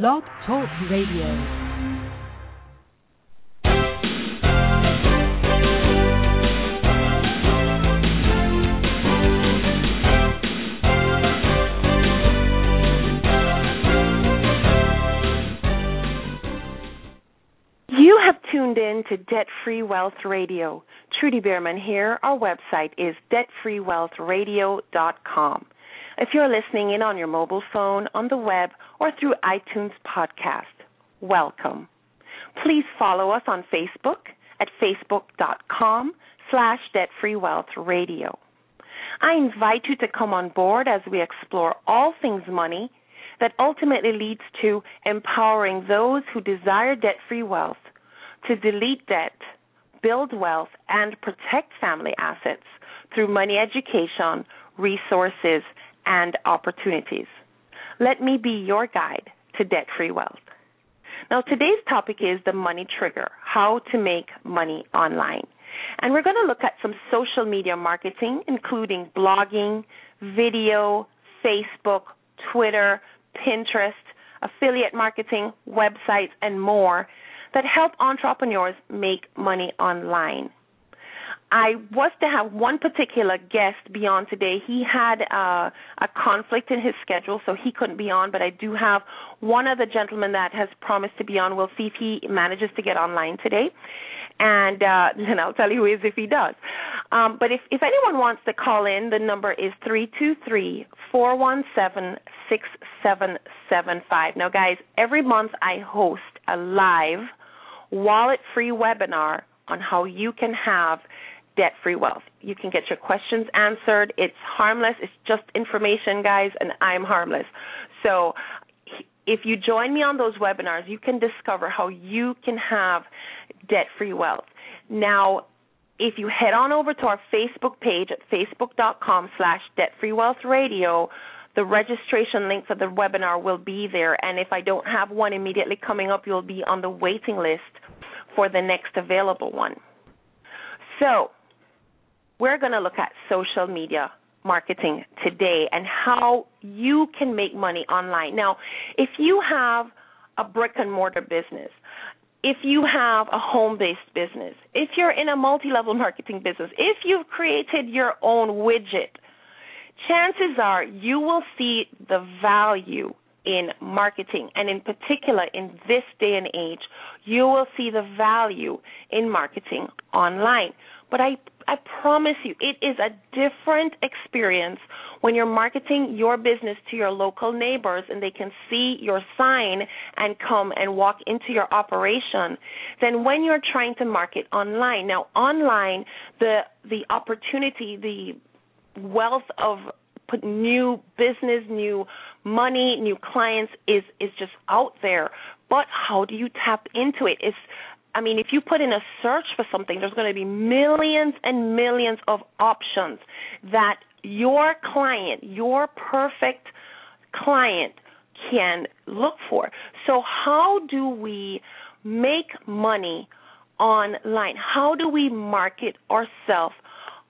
Blog Talk Radio. You have tuned in to Debt Free Wealth Radio. Trudy Bierman here. Our website is debtfreewealthradio.com. If you're listening in on your mobile phone, on the web, or through iTunes podcast, welcome. Please follow us on Facebook at facebook.com slash debtfreewealthradio. I invite you to come on board as we explore all things money that ultimately leads to empowering those who desire debt free wealth to delete debt, build wealth, and protect family assets through money education, resources, and opportunities. Let me be your guide to debt free wealth. Now, today's topic is the money trigger how to make money online. And we're going to look at some social media marketing, including blogging, video, Facebook, Twitter, Pinterest, affiliate marketing, websites, and more that help entrepreneurs make money online. I was to have one particular guest be on today. He had uh, a conflict in his schedule, so he couldn't be on. But I do have one other gentleman that has promised to be on. We'll see if he manages to get online today, and uh, then I'll tell you who is if he does. Um, but if if anyone wants to call in, the number is three two three four one seven six seven seven five. Now, guys, every month I host a live wallet free webinar on how you can have debt free wealth. You can get your questions answered. It's harmless. It's just information, guys, and I'm harmless. So if you join me on those webinars, you can discover how you can have debt free wealth. Now, if you head on over to our Facebook page at facebook.com slash debt free wealth radio, the registration link for the webinar will be there. And if I don't have one immediately coming up, you'll be on the waiting list for the next available one. So, we're going to look at social media marketing today and how you can make money online. Now, if you have a brick and mortar business, if you have a home based business, if you're in a multi level marketing business, if you've created your own widget, chances are you will see the value in marketing. And in particular, in this day and age, you will see the value in marketing online. But I, I promise you, it is a different experience when you're marketing your business to your local neighbors and they can see your sign and come and walk into your operation than when you're trying to market online. Now, online, the the opportunity, the wealth of new business, new money, new clients is is just out there. But how do you tap into it? It's I mean, if you put in a search for something, there's going to be millions and millions of options that your client, your perfect client can look for. So how do we make money online? How do we market ourselves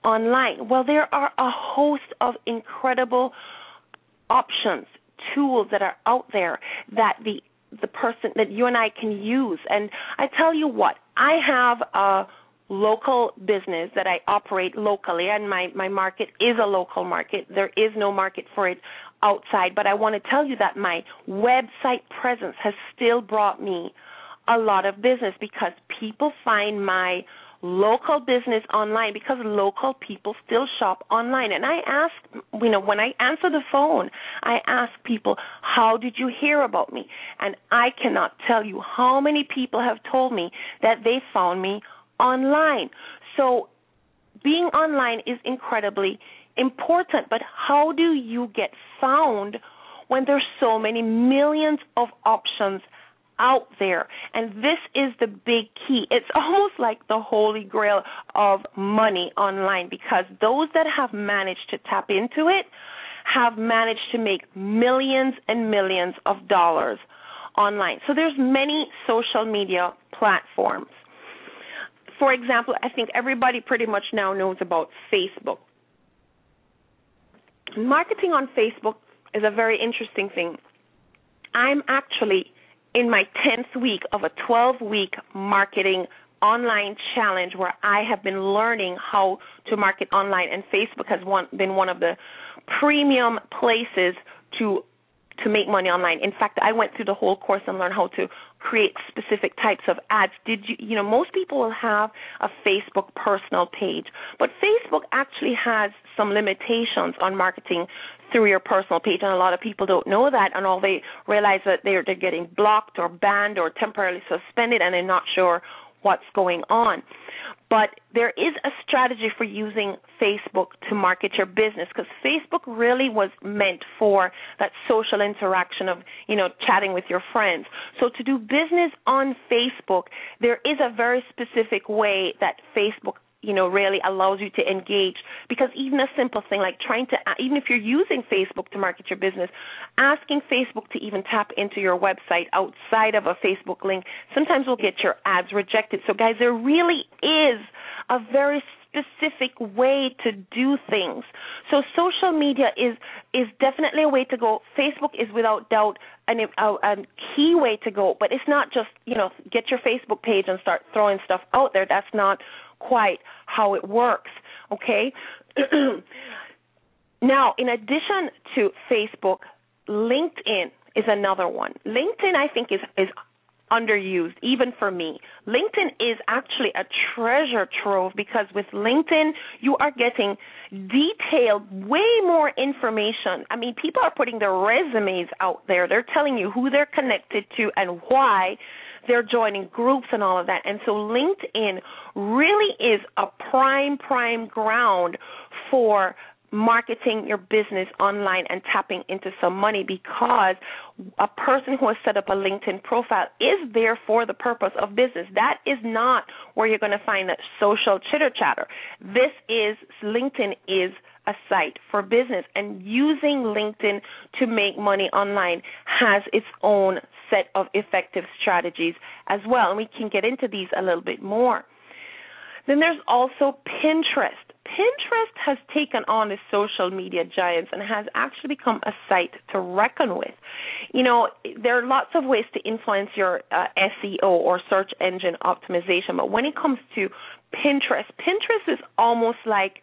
online? Well, there are a host of incredible options, tools that are out there that the the person that you and I can use. And I tell you what, I have a local business that I operate locally and my my market is a local market. There is no market for it outside, but I want to tell you that my website presence has still brought me a lot of business because people find my local business online because local people still shop online. And I ask, you know, when I answer the phone, I ask people, how did you hear about me? And I cannot tell you how many people have told me that they found me online. So being online is incredibly important, but how do you get found when there's so many millions of options out there. And this is the big key. It's almost like the holy grail of money online because those that have managed to tap into it have managed to make millions and millions of dollars online. So there's many social media platforms. For example, I think everybody pretty much now knows about Facebook. Marketing on Facebook is a very interesting thing I'm actually in my 10th week of a 12 week marketing online challenge where I have been learning how to market online, and Facebook has one, been one of the premium places to to make money online. In fact, I went through the whole course and learned how to create specific types of ads. Did you you know most people will have a Facebook personal page, but Facebook actually has some limitations on marketing through your personal page and a lot of people don't know that and all they realize that they're they're getting blocked or banned or temporarily suspended and they're not sure what's going on. But there is a strategy for using Facebook to market your business because Facebook really was meant for that social interaction of, you know, chatting with your friends. So to do business on Facebook, there is a very specific way that Facebook you know really allows you to engage because even a simple thing like trying to even if you're using Facebook to market your business asking Facebook to even tap into your website outside of a Facebook link sometimes will get your ads rejected so guys there really is a very specific way to do things. So social media is is definitely a way to go. Facebook is without doubt a, a key way to go, but it's not just you know get your Facebook page and start throwing stuff out there. That's not quite how it works, okay? now, in addition to Facebook, LinkedIn is another one. LinkedIn, I think, is is underused, even for me. LinkedIn is actually a treasure trove because with LinkedIn, you are getting detailed, way more information. I mean, people are putting their resumes out there. They're telling you who they're connected to and why they're joining groups and all of that. And so LinkedIn really is a prime, prime ground for marketing your business online and tapping into some money because a person who has set up a LinkedIn profile is there for the purpose of business. That is not where you're going to find that social chitter chatter. This is LinkedIn is a site for business and using LinkedIn to make money online has its own set of effective strategies as well and we can get into these a little bit more. Then there's also Pinterest. Pinterest has taken on the social media giants and has actually become a site to reckon with. You know, there are lots of ways to influence your uh, SEO or search engine optimization, but when it comes to Pinterest, Pinterest is almost like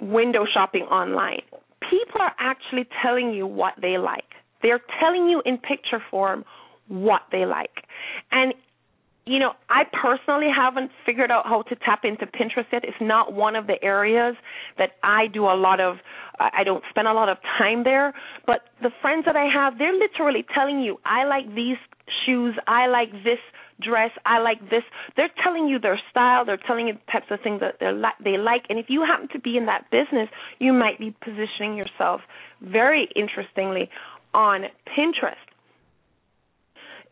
window shopping online. People are actually telling you what they like. They're telling you in picture form what they like. And you know, I personally haven't figured out how to tap into Pinterest yet. It's not one of the areas that I do a lot of. I don't spend a lot of time there. But the friends that I have, they're literally telling you, I like these shoes, I like this dress, I like this. They're telling you their style. They're telling you the types of things that they they like. And if you happen to be in that business, you might be positioning yourself very interestingly on Pinterest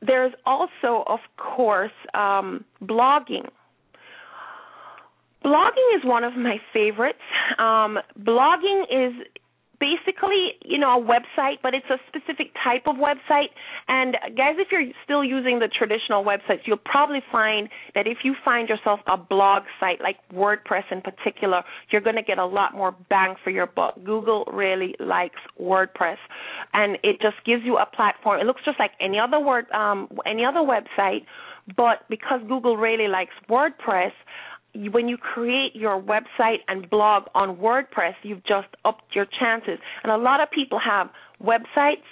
there's also, of course, um, blogging. Blogging is one of my favorites. Um, blogging is basically, you know, a website, but it's a specific type of website. And guys, if you're still using the traditional websites, you'll probably find that if you find yourself a blog site like WordPress in particular, you're going to get a lot more bang for your buck. Google really likes WordPress, and it just gives you a platform. It looks just like any other word, um, any other website, but because Google really likes WordPress, when you create your website and blog on WordPress, you've just upped your chances. And a lot of people have websites,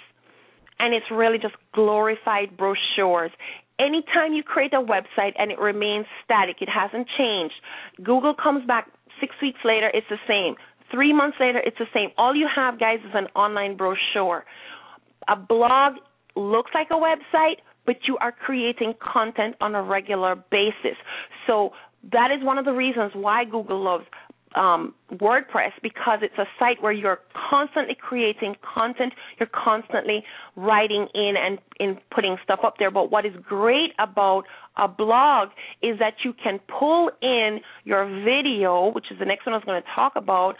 and it's really just glorified brochures. Anytime you create a website and it remains static, it hasn't changed, Google comes back six weeks later, it's the same. Three months later, it's the same. All you have, guys, is an online brochure. A blog looks like a website, but you are creating content on a regular basis. So that is one of the reasons why Google loves um, WordPress because it's a site where you're constantly creating content, you're constantly writing in and in putting stuff up there. But what is great about a blog is that you can pull in your video, which is the next one I was going to talk about.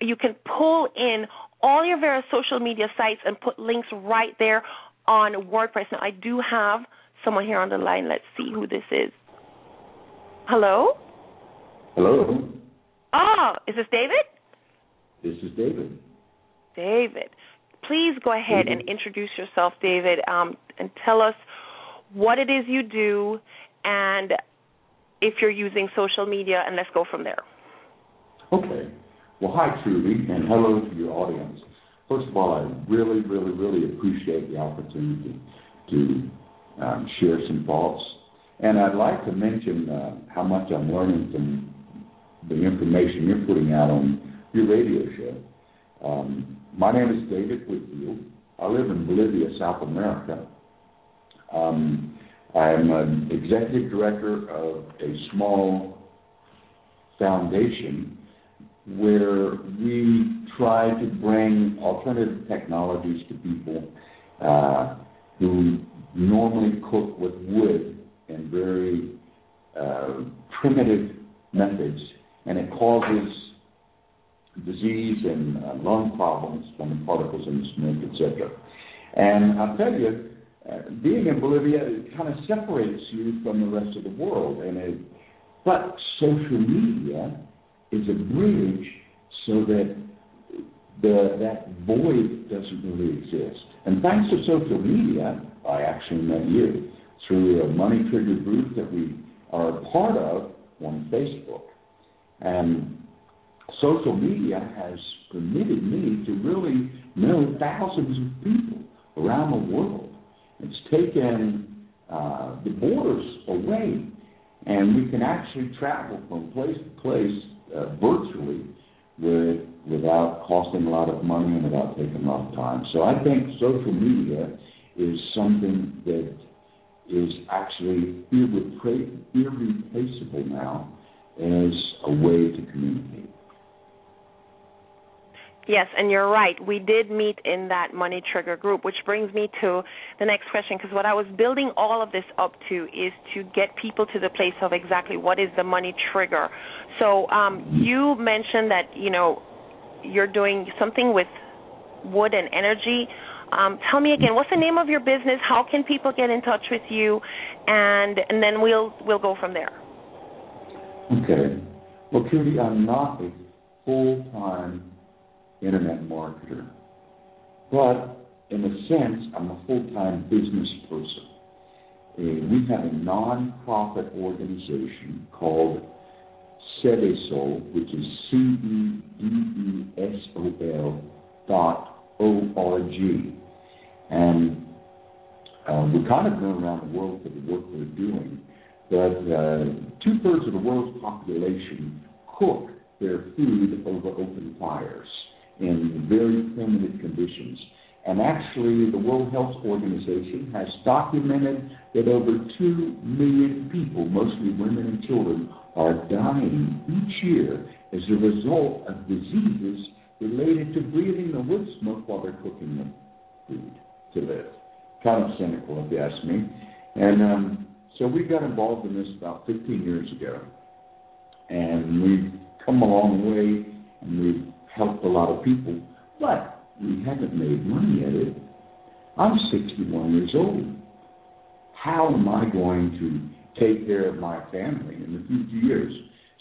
You can pull in all your various social media sites and put links right there on WordPress. Now I do have someone here on the line. Let's see who this is. Hello? Hello. Oh, is this David? This is David. David. please go ahead and introduce yourself, David, um, and tell us what it is you do and if you're using social media, and let's go from there. Okay. Well, hi, Trudy, and hello to your audience. First of all, I really, really, really appreciate the opportunity to um, share some thoughts. And I'd like to mention uh, how much I'm learning from the information you're putting out on your radio show. Um, my name is David Whitfield. I live in Bolivia, South America. Um, I'm an executive director of a small foundation where we try to bring alternative technologies to people uh, who normally cook with wood and very uh, primitive methods, and it causes disease and uh, lung problems from the particles in the smoke, etc. And I'll tell you, uh, being in Bolivia kind of separates you from the rest of the world, and it, but social media is a bridge so that the that void doesn't really exist. And thanks to social media, I actually met you through a money trigger group that we are a part of on Facebook. And social media has permitted me to really know thousands of people around the world. It's taken uh, the borders away, and we can actually travel from place to place uh, virtually with, without costing a lot of money and without taking a lot of time. So I think social media is something that is actually irreplaceable now as a way to communicate. Yes, and you're right. We did meet in that money trigger group, which brings me to the next question because what I was building all of this up to is to get people to the place of exactly what is the money trigger. So um, you mentioned that you know you're doing something with wood and energy. Um, tell me again, what's the name of your business? How can people get in touch with you? And and then we'll we'll go from there. Okay. Well, Trudy, I'm not a full time internet marketer. But in a sense, I'm a full time business person. Uh, we have a non-profit organization called Cedesol, which is C E D E S O L dot O R G. And uh, we're kind of going around the world for the work we're doing. But uh, two thirds of the world's population cook their food over open fires in very primitive conditions. And actually, the World Health Organization has documented that over 2 million people, mostly women and children, are dying each year as a result of diseases related to breathing the wood smoke while they're cooking the food to live. Kind of cynical, if you ask me. And um, so we got involved in this about 15 years ago. And we've come a long way, and we've helped a lot of people, but we haven't made money at it. I'm 61 years old. How am I going to take care of my family in the future years?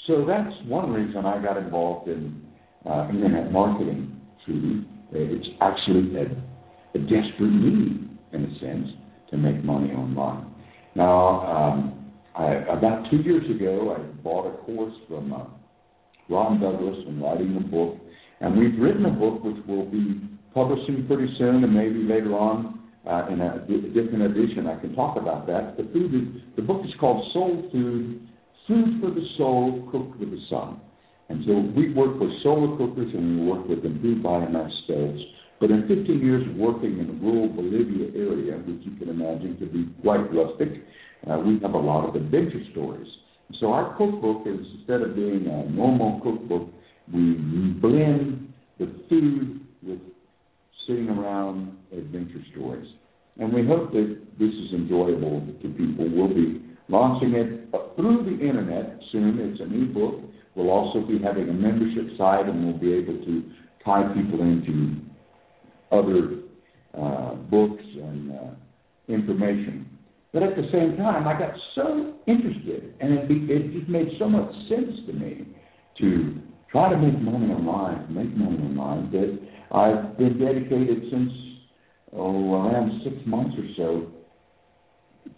So that's one reason I got involved in uh, internet marketing. Truly, it's actually a, a desperate need, in a sense, to make money online. Now, um, I, about two years ago, I bought a course from uh, Ron Douglas on writing a book and we've written a book which will be publishing pretty soon, and maybe later on uh, in a different edition I can talk about that. The food is, the book is called Soul Food: Food for the Soul, Cooked with the Sun. And so we work with solar cookers and we work with improved biomass stoves. But in 15 years working in the rural Bolivia area, which you can imagine to be quite rustic, uh, we have a lot of adventure stories. So our cookbook is instead of being a normal cookbook, we blend the food with sitting around adventure stories. And we hope that this is enjoyable to people. We'll be launching it through the internet soon. It's an e-book. We'll also be having a membership site, and we'll be able to tie people into other uh, books and uh, information. But at the same time, I got so interested, and it, it just made so much sense to me to try to make money online, make money online. that I've been dedicated since oh around six months or so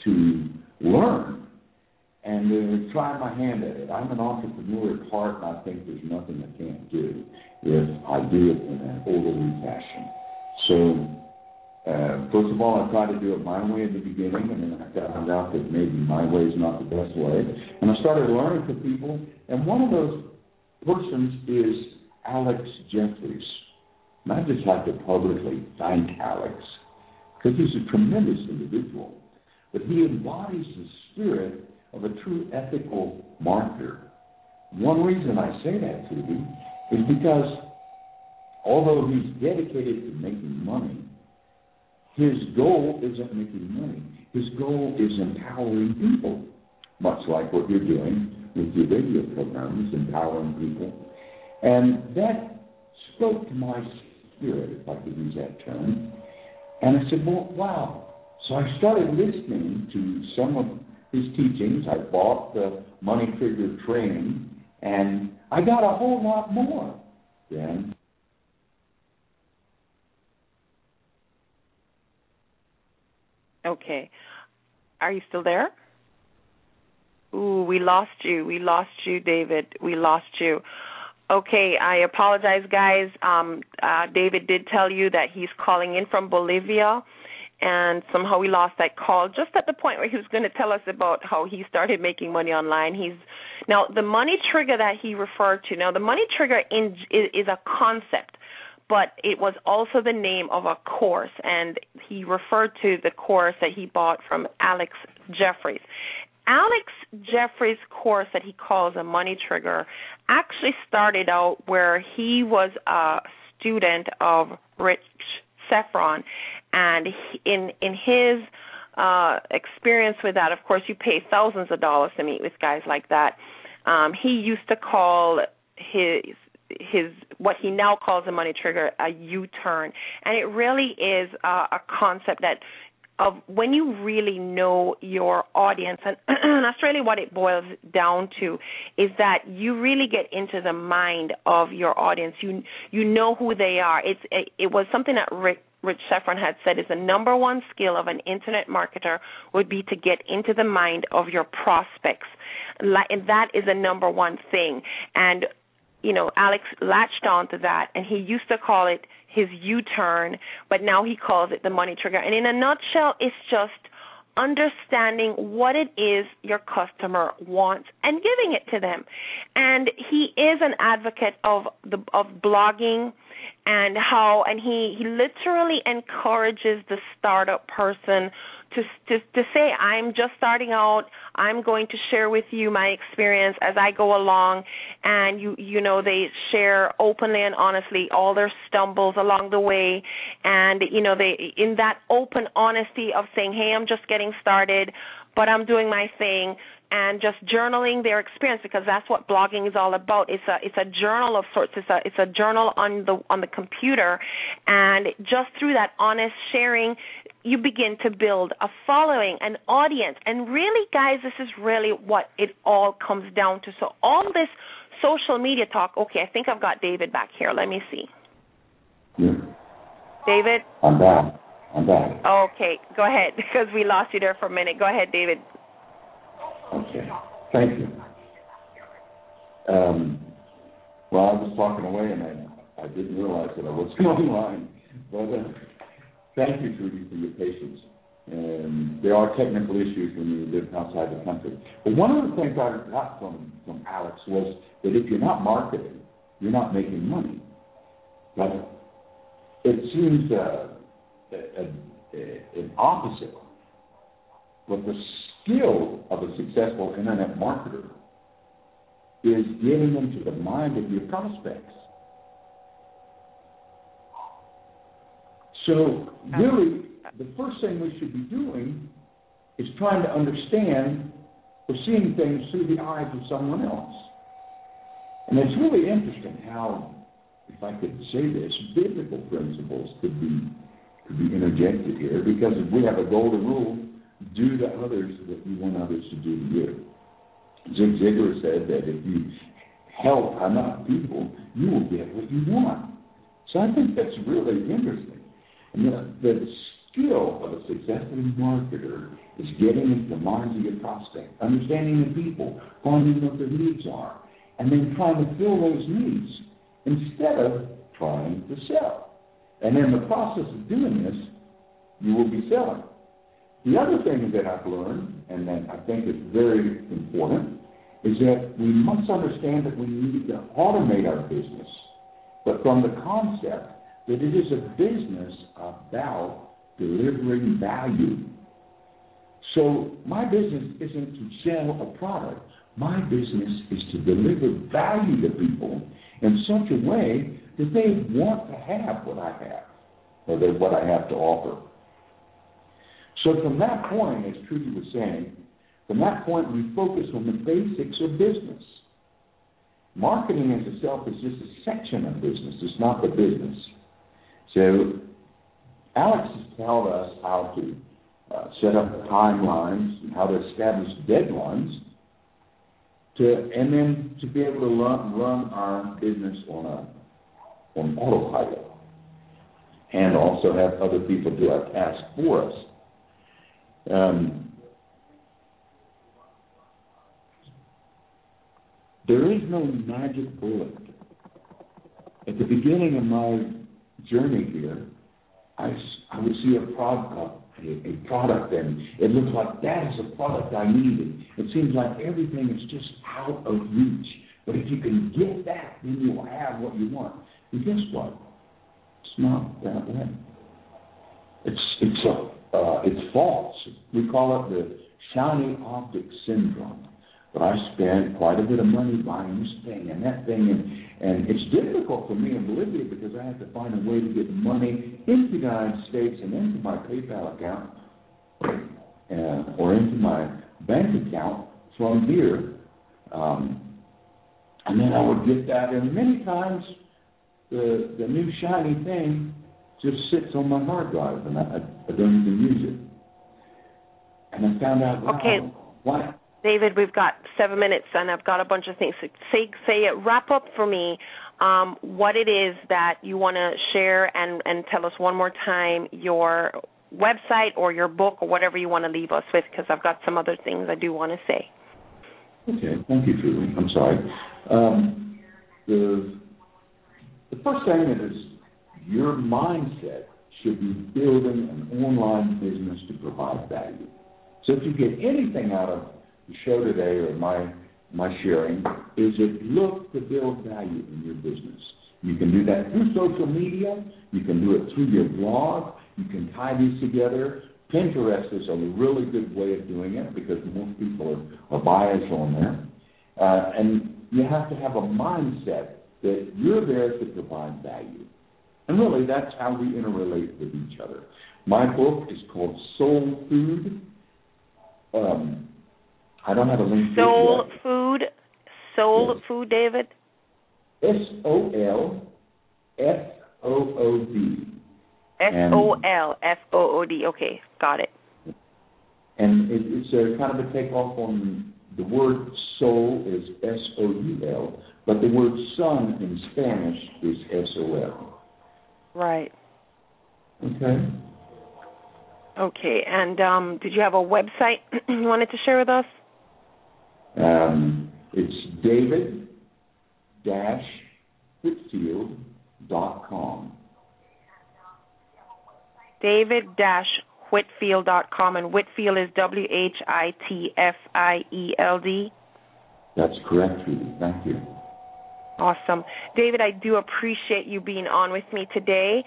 to learn and to try my hand at it. I'm an entrepreneur at heart, and I think there's nothing I can't do if I do it in an orderly fashion. So uh, first of all, I tried to do it my way at the beginning, and then I found out that maybe my way is not the best way. And I started learning from people, and one of those persons is Alex Jeffreys. And I just have to publicly thank Alex because he's a tremendous individual. But he embodies the spirit of a true ethical marketer. One reason I say that to you is because although he's dedicated to making money, his goal isn't making money. His goal is empowering people, much like what you're doing with your radio programs, empowering people. And that spoke to my spirit, if I could use that term. And I said, well, wow. So I started listening to some of his teachings. I bought the Money Trigger training, and I got a whole lot more then Okay. Are you still there? Ooh, we lost you. We lost you, David. We lost you. Okay, I apologize, guys. Um, uh, David did tell you that he's calling in from Bolivia, and somehow we lost that call just at the point where he was going to tell us about how he started making money online. He's now the money trigger that he referred to. Now, the money trigger in, is, is a concept but it was also the name of a course, and he referred to the course that he bought from Alex Jeffreys. Alex Jeffreys' course that he calls a money trigger actually started out where he was a student of Rich Schefren, and in in his uh, experience with that, of course, you pay thousands of dollars to meet with guys like that. Um, he used to call his his what he now calls a money trigger a U-turn, and it really is a concept that of when you really know your audience and, and that's really what it boils down to is that you really get into the mind of your audience you you know who they are it's it, it was something that Rick Rich Schefren had said is the number one skill of an internet marketer would be to get into the mind of your prospects. And that is the number one thing. And you know, Alex latched on to that, and he used to call it his U-turn, but now he calls it the money trigger. And in a nutshell, it's just understanding what it is your customer wants and giving it to them. And he is an advocate of the of blogging and how and he he literally encourages the startup person to to to say I'm just starting out. I'm going to share with you my experience as I go along, and you you know they share openly and honestly all their stumbles along the way, and you know they in that open honesty of saying, hey, I'm just getting started, but I'm doing my thing and just journaling their experience because that's what blogging is all about. It's a it's a journal of sorts. It's a it's a journal on the on the computer, and just through that honest sharing, you begin to build a following, an audience. And really, guys, this is really what it all comes down to. So, all this social media talk, okay, I think I've got David back here. Let me see. Yeah. David? I'm back. I'm back. Okay, go ahead, because we lost you there for a minute. Go ahead, David. Okay. Thank you. Um, well, I was talking away and I, I didn't realize that I was going line. But uh, Thank you, Trudy, for your patience. And there are technical issues when you live outside the country. But one of the things I got from, from Alex was that if you're not marketing, you're not making money. But it seems uh, a, a, an opposite. But the skill of a successful internet marketer is getting into the mind of your prospects So really, the first thing we should be doing is trying to understand or seeing things through the eyes of someone else. And it's really interesting how, if I could say this, biblical principles could be could be interjected here because if we have a golden rule: do to others what you want others to do to you. Zig Ziglar said that if you help enough people, you will get what you want. So I think that's really interesting. And the, the skill of a successful marketer is getting into the minds of your prospect, understanding the people, finding what their needs are, and then trying to fill those needs instead of trying to sell. And in the process of doing this, you will be selling. The other thing that I've learned, and that I think is very important, is that we must understand that we need to automate our business, but from the concept that it is a business about delivering value. So my business isn't to sell a product. My business is to deliver value to people in such a way that they want to have what I have, or that what I have to offer. So from that point, as Trudy was saying, from that point we focus on the basics of business. Marketing as itself is just a section of business, it's not the business. So Alex has told us how to uh, set up timelines and how to establish deadlines to, and then to be able to run, our business on autopilot, and also have other people do our tasks for us. Um, there is no magic bullet. At the beginning of my journey here, I, I would see a product, a, a product, and it looked like that is a product I needed. It seems like everything is just out of reach. But if you can get that, then you will have what you want. And guess what? It's not that way. It's it's a uh, it's false. We call it the shiny object syndrome. But I spent quite a bit of money buying this thing and that thing, and and it's difficult for me in Bolivia because I have to find a way to get money into the United States and into my PayPal account, uh, or into my bank account from here. Um, and then I would get that, and many times the the new shiny thing just sits on my hard drive, and I, I don't even use it. And I found out wow, okay. why David, we've got seven minutes, and I've got a bunch of things. So say, say it. Wrap up for me um, what it is that you want to share, and and tell us one more time your website or your book or whatever you want to leave us with, because I've got some other things I do want to say. Okay, thank you, Julie. I'm sorry. Um, the the first thing is your mindset should be building an online business to provide value. So if you get anything out of the show today or my my sharing is it look to build value in your business. You can do that through social media. You can do it through your blog. You can tie these together. Pinterest is a really good way of doing it because most people are, are biased on there. Uh, and you have to have a mindset that you're there to provide value. And really, that's how we interrelate with each other. My book is called Soul Food. Um, I don't have a link. To Soul Food. Soul yes. Food, David. S O L F O O D. S O L F O O D. Okay, got it. And it, it's a kind of a takeoff on the word soul is S O U L, but the word sun in Spanish is S O L. Right. Okay. Okay, and um, did you have a website you wanted to share with us? Um, it's David dash Whitfield dot com. David dash Whitfield dot com and Whitfield is W H I T F I E L D. That's correct, Judy. Thank you. Awesome. David, I do appreciate you being on with me today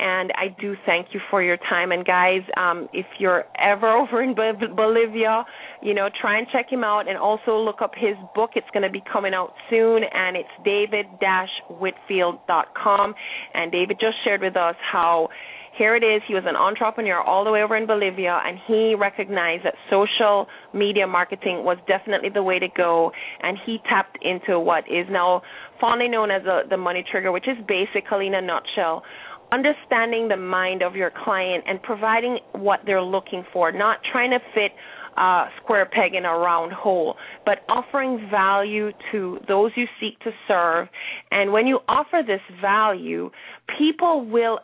and I do thank you for your time. And guys, um, if you're ever over in Bolivia, you know, try and check him out, and also look up his book. It's going to be coming out soon, and it's david-whitfield.com. And David just shared with us how here it is. He was an entrepreneur all the way over in Bolivia, and he recognized that social media marketing was definitely the way to go. And he tapped into what is now fondly known as the, the money trigger, which is basically, in a nutshell, understanding the mind of your client and providing what they're looking for, not trying to fit a square peg in a round hole, but offering value to those you seek to serve. And when you offer this value, people will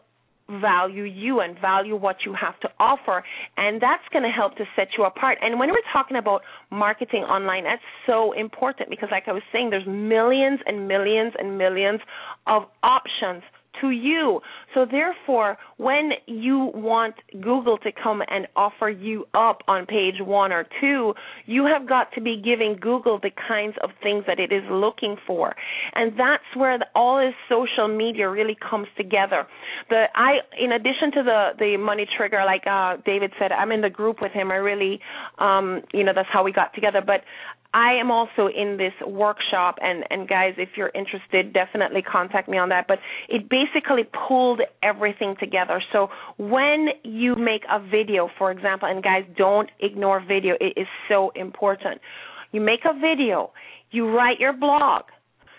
value you and value what you have to offer and that's going to help to set you apart. And when we're talking about marketing online that's so important because like i was saying there's millions and millions and millions of options to you. So therefore, when you want Google to come and offer you up on page one or two, you have got to be giving Google the kinds of things that it is looking for. And that's where the, all this social media really comes together. The I in addition to the the money trigger like uh David said, I'm in the group with him. I really um you know that's how we got together, but I am also in this workshop, and and guys, if you're interested, definitely contact me on that. But it basically pulled everything together. So when you make a video, for example, and guys, don't ignore video; it is so important. You make a video, you write your blog,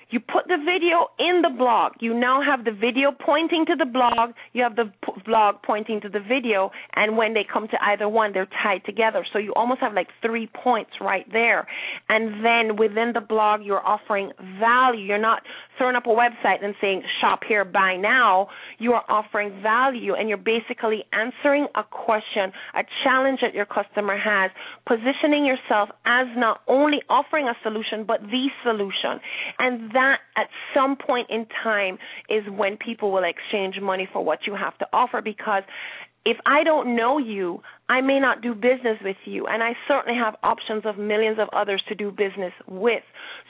you put the video in the blog. You now have the video pointing to the blog. You have the p- blog pointing to the video. And when they come to either one, they're tied together. So you almost have like three points right there. And then within the blog, you're offering value. You're not throwing up a website and saying shop here, buy now. You are offering value and you're basically answering a question, a challenge that your customer has, positioning yourself as not only offering a solution, but the solution. And that at some point in time is when people will exchange money for what you have to offer because if I don't know you, I may not do business with you. And I certainly have options of millions of others to do business with.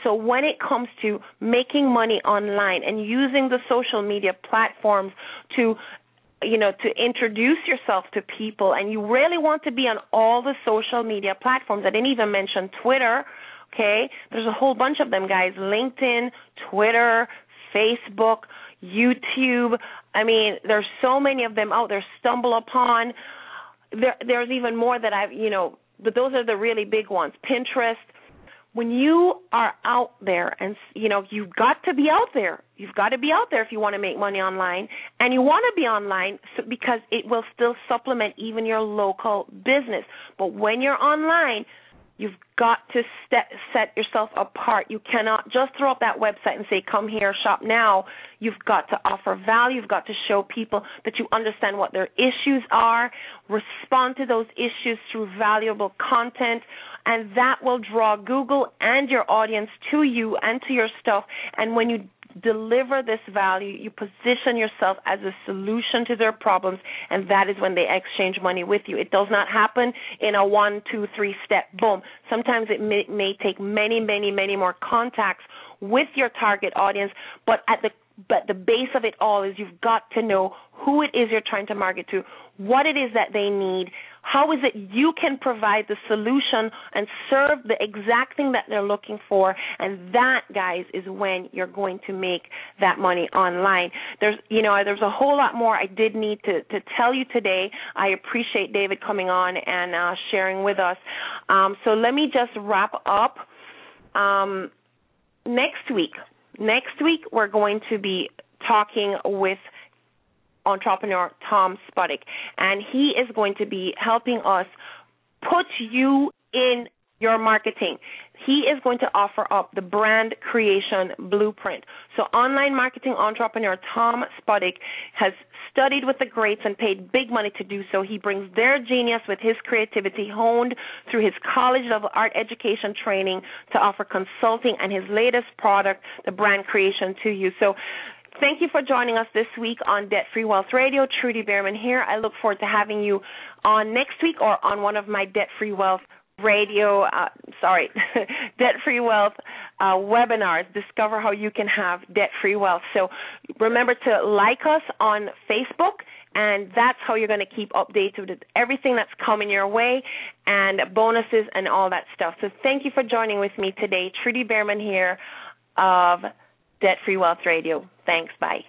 So when it comes to making money online and using the social media platforms to you know to introduce yourself to people and you really want to be on all the social media platforms i didn't even mention twitter Okay? There's a whole bunch of them, guys. LinkedIn, Twitter, Facebook, YouTube. I mean, there's so many of them out there. StumbleUpon. There, there's even more that I've, you know, but those are the really big ones. Pinterest. When you are out there, and you know, you've got to be out there. You've got to be out there if you want to make money online, and you want to be online because it will still supplement even your local business. But when you're online, You've got to set, set yourself apart. You cannot just throw up that website and say, come here, shop now. You've got to offer value. You've got to show people that you understand what their issues are, respond to those issues through valuable content, and that will draw Google and your audience to you and to your stuff. And when you deliver this value, you position yourself as a solution to their problems, and that is when they exchange money with you. It does not happen in a one, two, three step boom. Sometimes it may, may take many, many, many more contacts with your target audience, but at the but the base of it all is you've got to know who it is you're trying to market to, what it is that they need, how is it you can provide the solution and serve the exact thing that they're looking for? And that, guys, is when you're going to make that money online. There's, you know, there's a whole lot more I did need to, to tell you today. I appreciate David coming on and uh, sharing with us. Um, so let me just wrap up. Um, next week, next week we're going to be talking with entrepreneur Tom Sputtick, and he is going to be helping us put you in your marketing. He is going to offer up the brand creation blueprint. So, online marketing entrepreneur Tom Sputtick has studied with the greats and paid big money to do so. He brings their genius with his creativity honed through his college level art education training to offer consulting and his latest product, the brand creation, to you. So, Thank you for joining us this week on Debt Free Wealth Radio. Trudy Behrman here. I look forward to having you on next week or on one of my Debt Free Wealth radio uh, sorry debt free wealth uh, webinars discover how you can have debt free wealth so remember to like us on facebook and that's how you're going to keep updated with everything that's coming your way and bonuses and all that stuff so thank you for joining with me today trudy behrman here of debt free wealth radio Thanks. Bye.